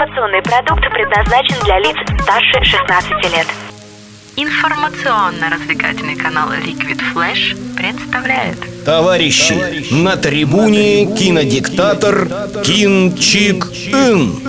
Информационный продукт предназначен для лиц старше 16 лет. Информационно-развлекательный канал Liquid Flash представляет Товарищи, на трибуне кинодиктатор Кин Чик Ин.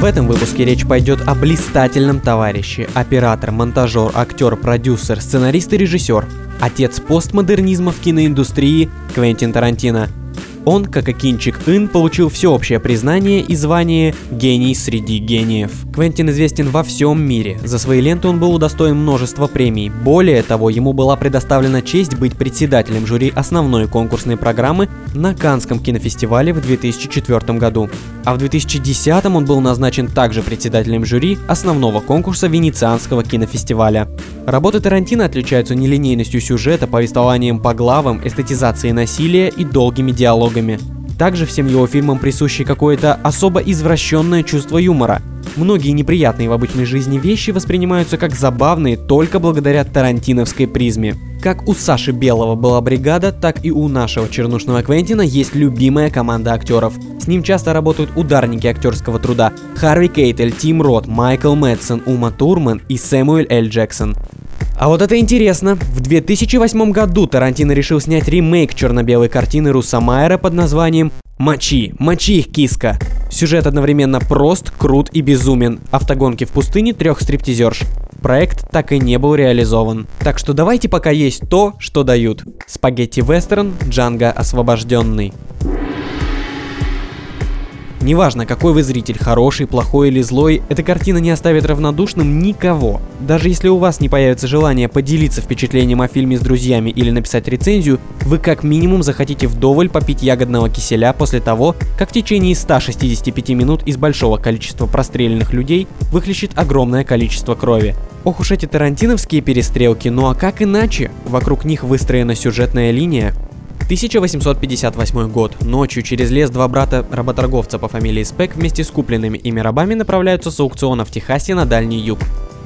В этом выпуске речь пойдет о блистательном товарище, оператор, монтажер, актер, продюсер, сценарист и режиссер, отец постмодернизма в киноиндустрии Квентин Тарантино – он, как и Кинчик Ин, получил всеобщее признание и звание «гений среди гениев». Квентин известен во всем мире. За свои ленты он был удостоен множества премий. Более того, ему была предоставлена честь быть председателем жюри основной конкурсной программы на Канском кинофестивале в 2004 году. А в 2010 он был назначен также председателем жюри основного конкурса Венецианского кинофестиваля. Работы Тарантино отличаются нелинейностью сюжета, повествованием по главам, эстетизацией насилия и долгими диалогами. Также всем его фильмам присуще какое-то особо извращенное чувство юмора. Многие неприятные в обычной жизни вещи воспринимаются как забавные только благодаря тарантиновской призме. Как у Саши Белого была бригада, так и у нашего чернушного Квентина есть любимая команда актеров. С ним часто работают ударники актерского труда Харви Кейтель, Тим Рот, Майкл Мэтсон, Ума Турман и Сэмюэль Эль Джексон. А вот это интересно. В 2008 году Тарантино решил снять ремейк черно-белой картины Руса Майера под названием «Мочи, мочи их, киска». Сюжет одновременно прост, крут и безумен. Автогонки в пустыне трех стриптизерш. Проект так и не был реализован. Так что давайте пока есть то, что дают. Спагетти-вестерн Джанго освобожденный. Неважно, какой вы зритель, хороший, плохой или злой, эта картина не оставит равнодушным никого. Даже если у вас не появится желание поделиться впечатлением о фильме с друзьями или написать рецензию, вы как минимум захотите вдоволь попить ягодного киселя после того, как в течение 165 минут из большого количества простреленных людей выхлещет огромное количество крови. Ох уж эти тарантиновские перестрелки, ну а как иначе? Вокруг них выстроена сюжетная линия, 1858 год. Ночью через лес два брата работорговца по фамилии Спек вместе с купленными ими рабами направляются с аукциона в Техасе на Дальний Юг.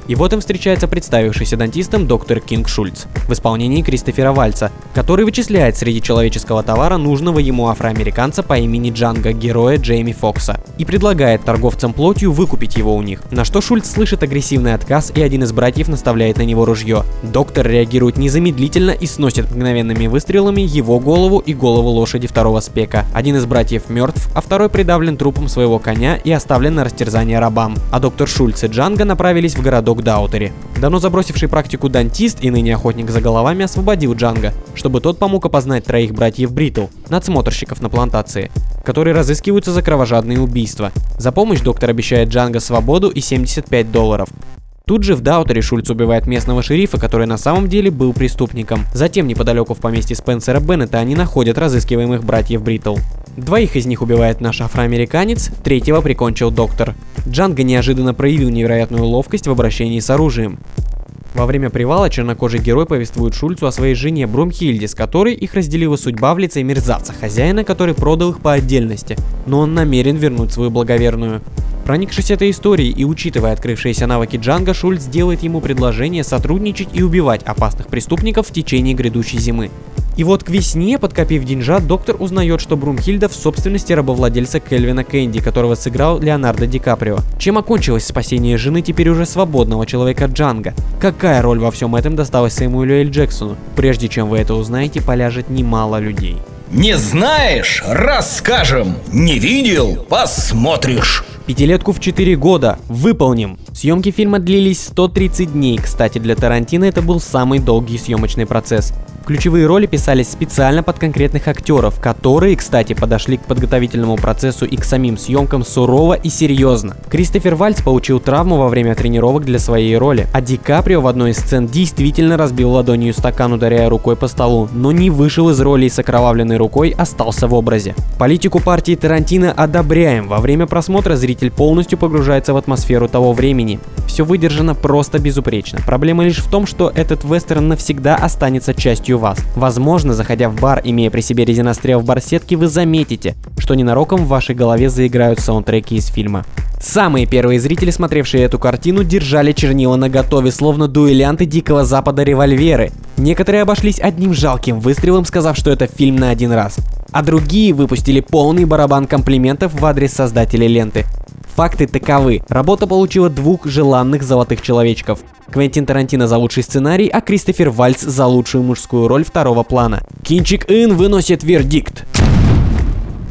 И вот им встречается представившийся дантистом доктор Кинг Шульц в исполнении Кристофера Вальца, который вычисляет среди человеческого товара нужного ему афроамериканца по имени Джанго, героя Джейми Фокса, и предлагает торговцам плотью выкупить его у них. На что Шульц слышит агрессивный отказ, и один из братьев наставляет на него ружье. Доктор реагирует незамедлительно и сносит мгновенными выстрелами его голову и голову лошади второго спека. Один из братьев мертв, а второй придавлен трупом своего коня и оставлен на растерзание рабам. А доктор Шульц и Джанго направились в городок Даутере. Давно забросивший практику дантист и ныне охотник за головами освободил Джанга, чтобы тот помог опознать троих братьев Бритл, надсмотрщиков на плантации, которые разыскиваются за кровожадные убийства. За помощь доктор обещает Джанга свободу и 75 долларов. Тут же в Даутере Шульц убивает местного шерифа, который на самом деле был преступником. Затем неподалеку в поместье Спенсера Беннета они находят разыскиваемых братьев Бритл. Двоих из них убивает наш афроамериканец, третьего прикончил доктор. Джанго неожиданно проявил невероятную ловкость в обращении с оружием. Во время привала чернокожий герой повествует Шульцу о своей жене Брумхильде, с которой их разделила судьба в лице мерзавца, хозяина, который продал их по отдельности, но он намерен вернуть свою благоверную. Проникшись этой историей и учитывая открывшиеся навыки Джанга, Шульц делает ему предложение сотрудничать и убивать опасных преступников в течение грядущей зимы. И вот к весне, подкопив деньжат, доктор узнает, что Брумхильда в собственности рабовладельца Кельвина Кэнди, которого сыграл Леонардо Ди Каприо. Чем окончилось спасение жены теперь уже свободного человека Джанга? Какая роль во всем этом досталась Сэмуэлю Эль Джексону? Прежде чем вы это узнаете, поляжет немало людей. Не знаешь? Расскажем. Не видел? Посмотришь. Пятилетку в 4 года. Выполним. Съемки фильма длились 130 дней. Кстати, для Тарантино это был самый долгий съемочный процесс. Ключевые роли писались специально под конкретных актеров, которые, кстати, подошли к подготовительному процессу и к самим съемкам сурово и серьезно. Кристофер Вальц получил травму во время тренировок для своей роли, а Ди Каприо в одной из сцен действительно разбил ладонью стакан, ударяя рукой по столу, но не вышел из роли и с окровавленной рукой остался в образе. Политику партии Тарантино одобряем. Во время просмотра зритель полностью погружается в атмосферу того времени. Все выдержано просто безупречно. Проблема лишь в том, что этот вестерн навсегда останется частью вас. Возможно, заходя в бар, имея при себе резинострел в барсетке, вы заметите, что ненароком в вашей голове заиграют саундтреки из фильма. Самые первые зрители, смотревшие эту картину, держали чернила на готове, словно дуэлянты Дикого Запада револьверы. Некоторые обошлись одним жалким выстрелом, сказав, что это фильм на один раз. А другие выпустили полный барабан комплиментов в адрес создателей ленты. Факты таковы. Работа получила двух желанных золотых человечков. Квентин Тарантино за лучший сценарий, а Кристофер Вальц за лучшую мужскую роль второго плана. Кинчик Ин выносит вердикт.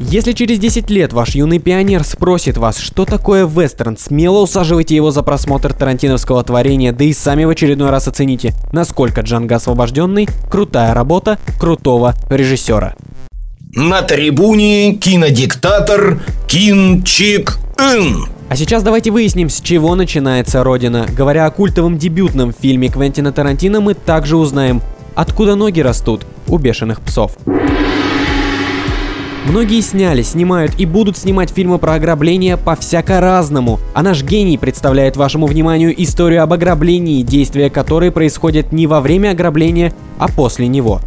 Если через 10 лет ваш юный пионер спросит вас, что такое вестерн, смело усаживайте его за просмотр тарантиновского творения, да и сами в очередной раз оцените, насколько Джанго Освобожденный – крутая работа крутого режиссера. На трибуне кинодиктатор Кин Чик Ин. А сейчас давайте выясним, с чего начинается Родина. Говоря о культовом дебютном фильме Квентина Тарантино, мы также узнаем, откуда ноги растут у бешеных псов. Многие сняли, снимают и будут снимать фильмы про ограбление по всяко-разному, а наш гений представляет вашему вниманию историю об ограблении, действия которой происходят не во время ограбления, а после него.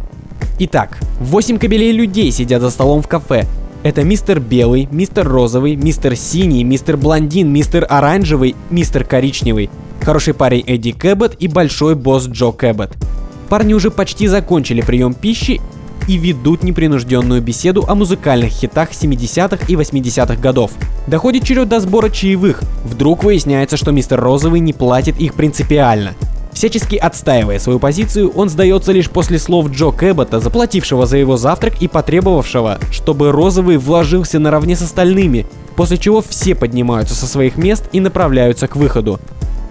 Итак, 8 кабелей людей сидят за столом в кафе. Это мистер Белый, мистер Розовый, мистер Синий, мистер Блондин, мистер Оранжевый, мистер Коричневый, хороший парень Эдди Кэббет и большой босс Джо Кэббет. Парни уже почти закончили прием пищи и ведут непринужденную беседу о музыкальных хитах 70-х и 80-х годов. Доходит черед до сбора чаевых. Вдруг выясняется, что мистер Розовый не платит их принципиально. Всячески отстаивая свою позицию, он сдается лишь после слов Джо Кэббота, заплатившего за его завтрак и потребовавшего, чтобы Розовый вложился наравне с остальными, после чего все поднимаются со своих мест и направляются к выходу.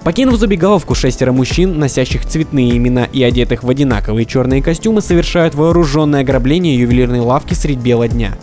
Покинув забегаловку, шестеро мужчин, носящих цветные имена и одетых в одинаковые черные костюмы, совершают вооруженное ограбление ювелирной лавки средь бела дня.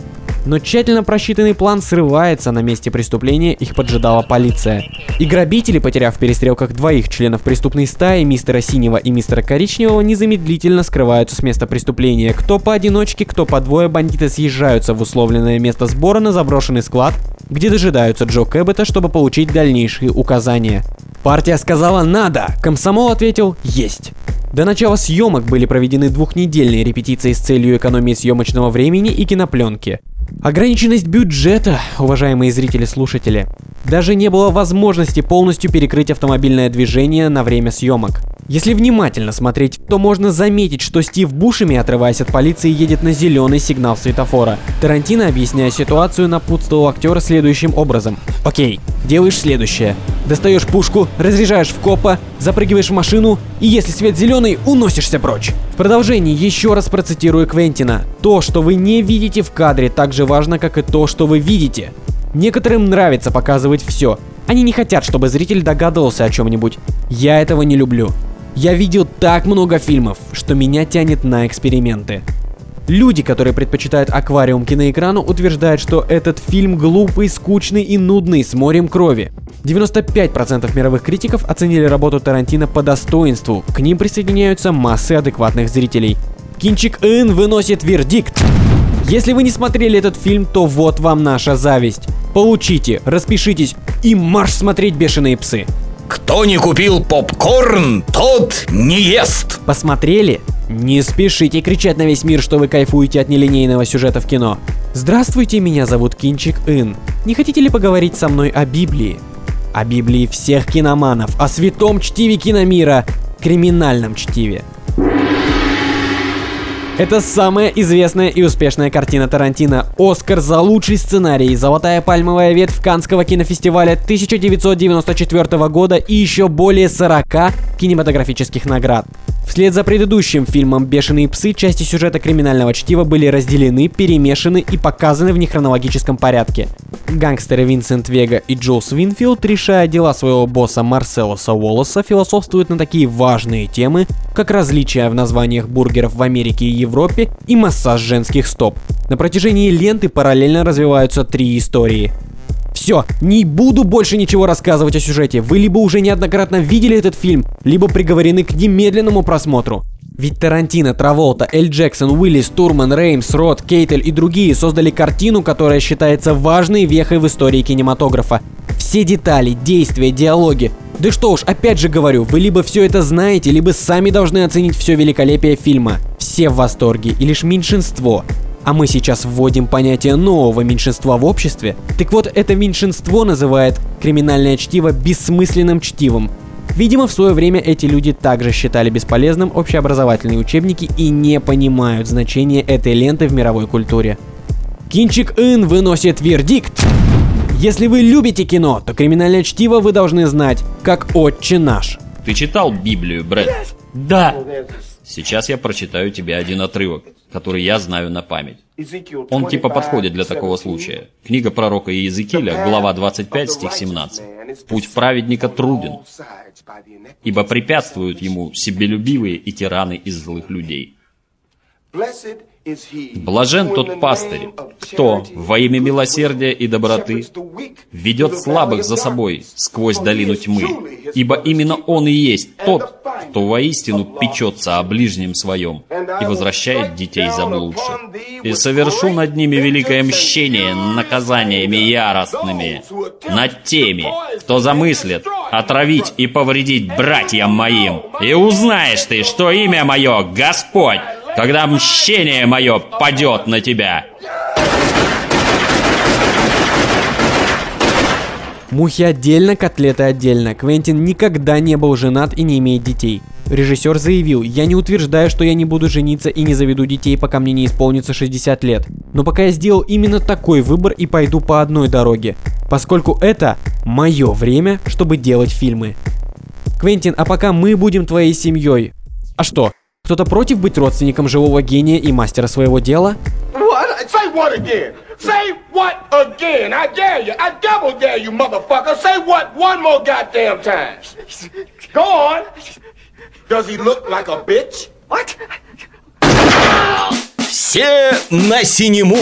Но тщательно просчитанный план срывается на месте преступления, их поджидала полиция. И грабители, потеряв в перестрелках двоих членов преступной стаи, мистера Синего и мистера Коричневого, незамедлительно скрываются с места преступления. Кто поодиночке, кто по двое бандиты съезжаются в условленное место сбора на заброшенный склад, где дожидаются Джо Кэббета, чтобы получить дальнейшие указания. Партия сказала «надо», комсомол ответил «есть». До начала съемок были проведены двухнедельные репетиции с целью экономии съемочного времени и кинопленки. Ограниченность бюджета, уважаемые зрители-слушатели. Даже не было возможности полностью перекрыть автомобильное движение на время съемок. Если внимательно смотреть, то можно заметить, что Стив Бушами, отрываясь от полиции, едет на зеленый сигнал светофора. Тарантино, объясняя ситуацию, напутствовал актера следующим образом. Окей, делаешь следующее. Достаешь пушку, разряжаешь в копа, запрыгиваешь в машину и если свет зеленый, уносишься прочь. В продолжении еще раз процитирую Квентина. То, что вы не видите в кадре, так же важно, как и то, что вы видите. Некоторым нравится показывать все. Они не хотят, чтобы зритель догадывался о чем-нибудь. Я этого не люблю. Я видел так много фильмов, что меня тянет на эксперименты. Люди, которые предпочитают аквариум киноэкрану, утверждают, что этот фильм глупый, скучный и нудный, с морем крови. 95% мировых критиков оценили работу Тарантино по достоинству, к ним присоединяются массы адекватных зрителей. Кинчик Ин выносит вердикт. Если вы не смотрели этот фильм, то вот вам наша зависть. Получите, распишитесь и марш смотреть «Бешеные псы». Кто не купил попкорн, тот не ест. Посмотрели? Не спешите кричать на весь мир, что вы кайфуете от нелинейного сюжета в кино. Здравствуйте, меня зовут Кинчик Ин. Не хотите ли поговорить со мной о Библии? О Библии всех киноманов, о святом чтиве киномира, криминальном чтиве. Это самая известная и успешная картина Тарантино. Оскар за лучший сценарий, золотая пальмовая ветвь Канского кинофестиваля 1994 года и еще более 40 кинематографических наград. Вслед за предыдущим фильмом «Бешеные псы» части сюжета криминального чтива были разделены, перемешаны и показаны в нехронологическом порядке. Гангстеры Винсент Вега и Джулс Винфилд, решая дела своего босса Марселоса Уоллеса, философствуют на такие важные темы, как различия в названиях бургеров в Америке и Европе и массаж женских стоп. На протяжении ленты параллельно развиваются три истории. Все, не буду больше ничего рассказывать о сюжете. Вы либо уже неоднократно видели этот фильм, либо приговорены к немедленному просмотру. Ведь Тарантино, Траволта, Эль Джексон, Уиллис, Турман, Реймс, Рот, Кейтель и другие создали картину, которая считается важной вехой в истории кинематографа. Все детали, действия, диалоги. Да что уж, опять же говорю, вы либо все это знаете, либо сами должны оценить все великолепие фильма. Все в восторге, и лишь меньшинство а мы сейчас вводим понятие нового меньшинства в обществе, так вот это меньшинство называет криминальное чтиво бессмысленным чтивом. Видимо, в свое время эти люди также считали бесполезным общеобразовательные учебники и не понимают значения этой ленты в мировой культуре. Кинчик Ин выносит вердикт. Если вы любите кино, то криминальное чтиво вы должны знать, как отче наш. Ты читал Библию, Брэд? Да. Сейчас я прочитаю тебе один отрывок, который я знаю на память. Он типа подходит для такого случая. Книга пророка Иезекииля, глава 25, стих 17. «Путь праведника труден, ибо препятствуют ему себелюбивые и тираны из злых людей». Блажен тот пастырь, кто во имя милосердия и доброты ведет слабых за собой сквозь долину тьмы, ибо именно он и есть тот, кто воистину печется о ближнем своем и возвращает детей заблудших. И совершу над ними великое мщение наказаниями яростными над теми, кто замыслит отравить и повредить братьям моим. И узнаешь ты, что имя мое Господь, когда мщение мое падет на тебя. Мухи отдельно, котлеты отдельно. Квентин никогда не был женат и не имеет детей. Режиссер заявил, я не утверждаю, что я не буду жениться и не заведу детей, пока мне не исполнится 60 лет. Но пока я сделал именно такой выбор и пойду по одной дороге. Поскольку это мое время, чтобы делать фильмы. Квентин, а пока мы будем твоей семьей. А что, кто-то против быть родственником живого гения и мастера своего дела? What? Say what again? Say what again? I dare you. I double dare you, motherfucker. Say what one more goddamn time. Go on. Does he look like a bitch? What? Все на синему.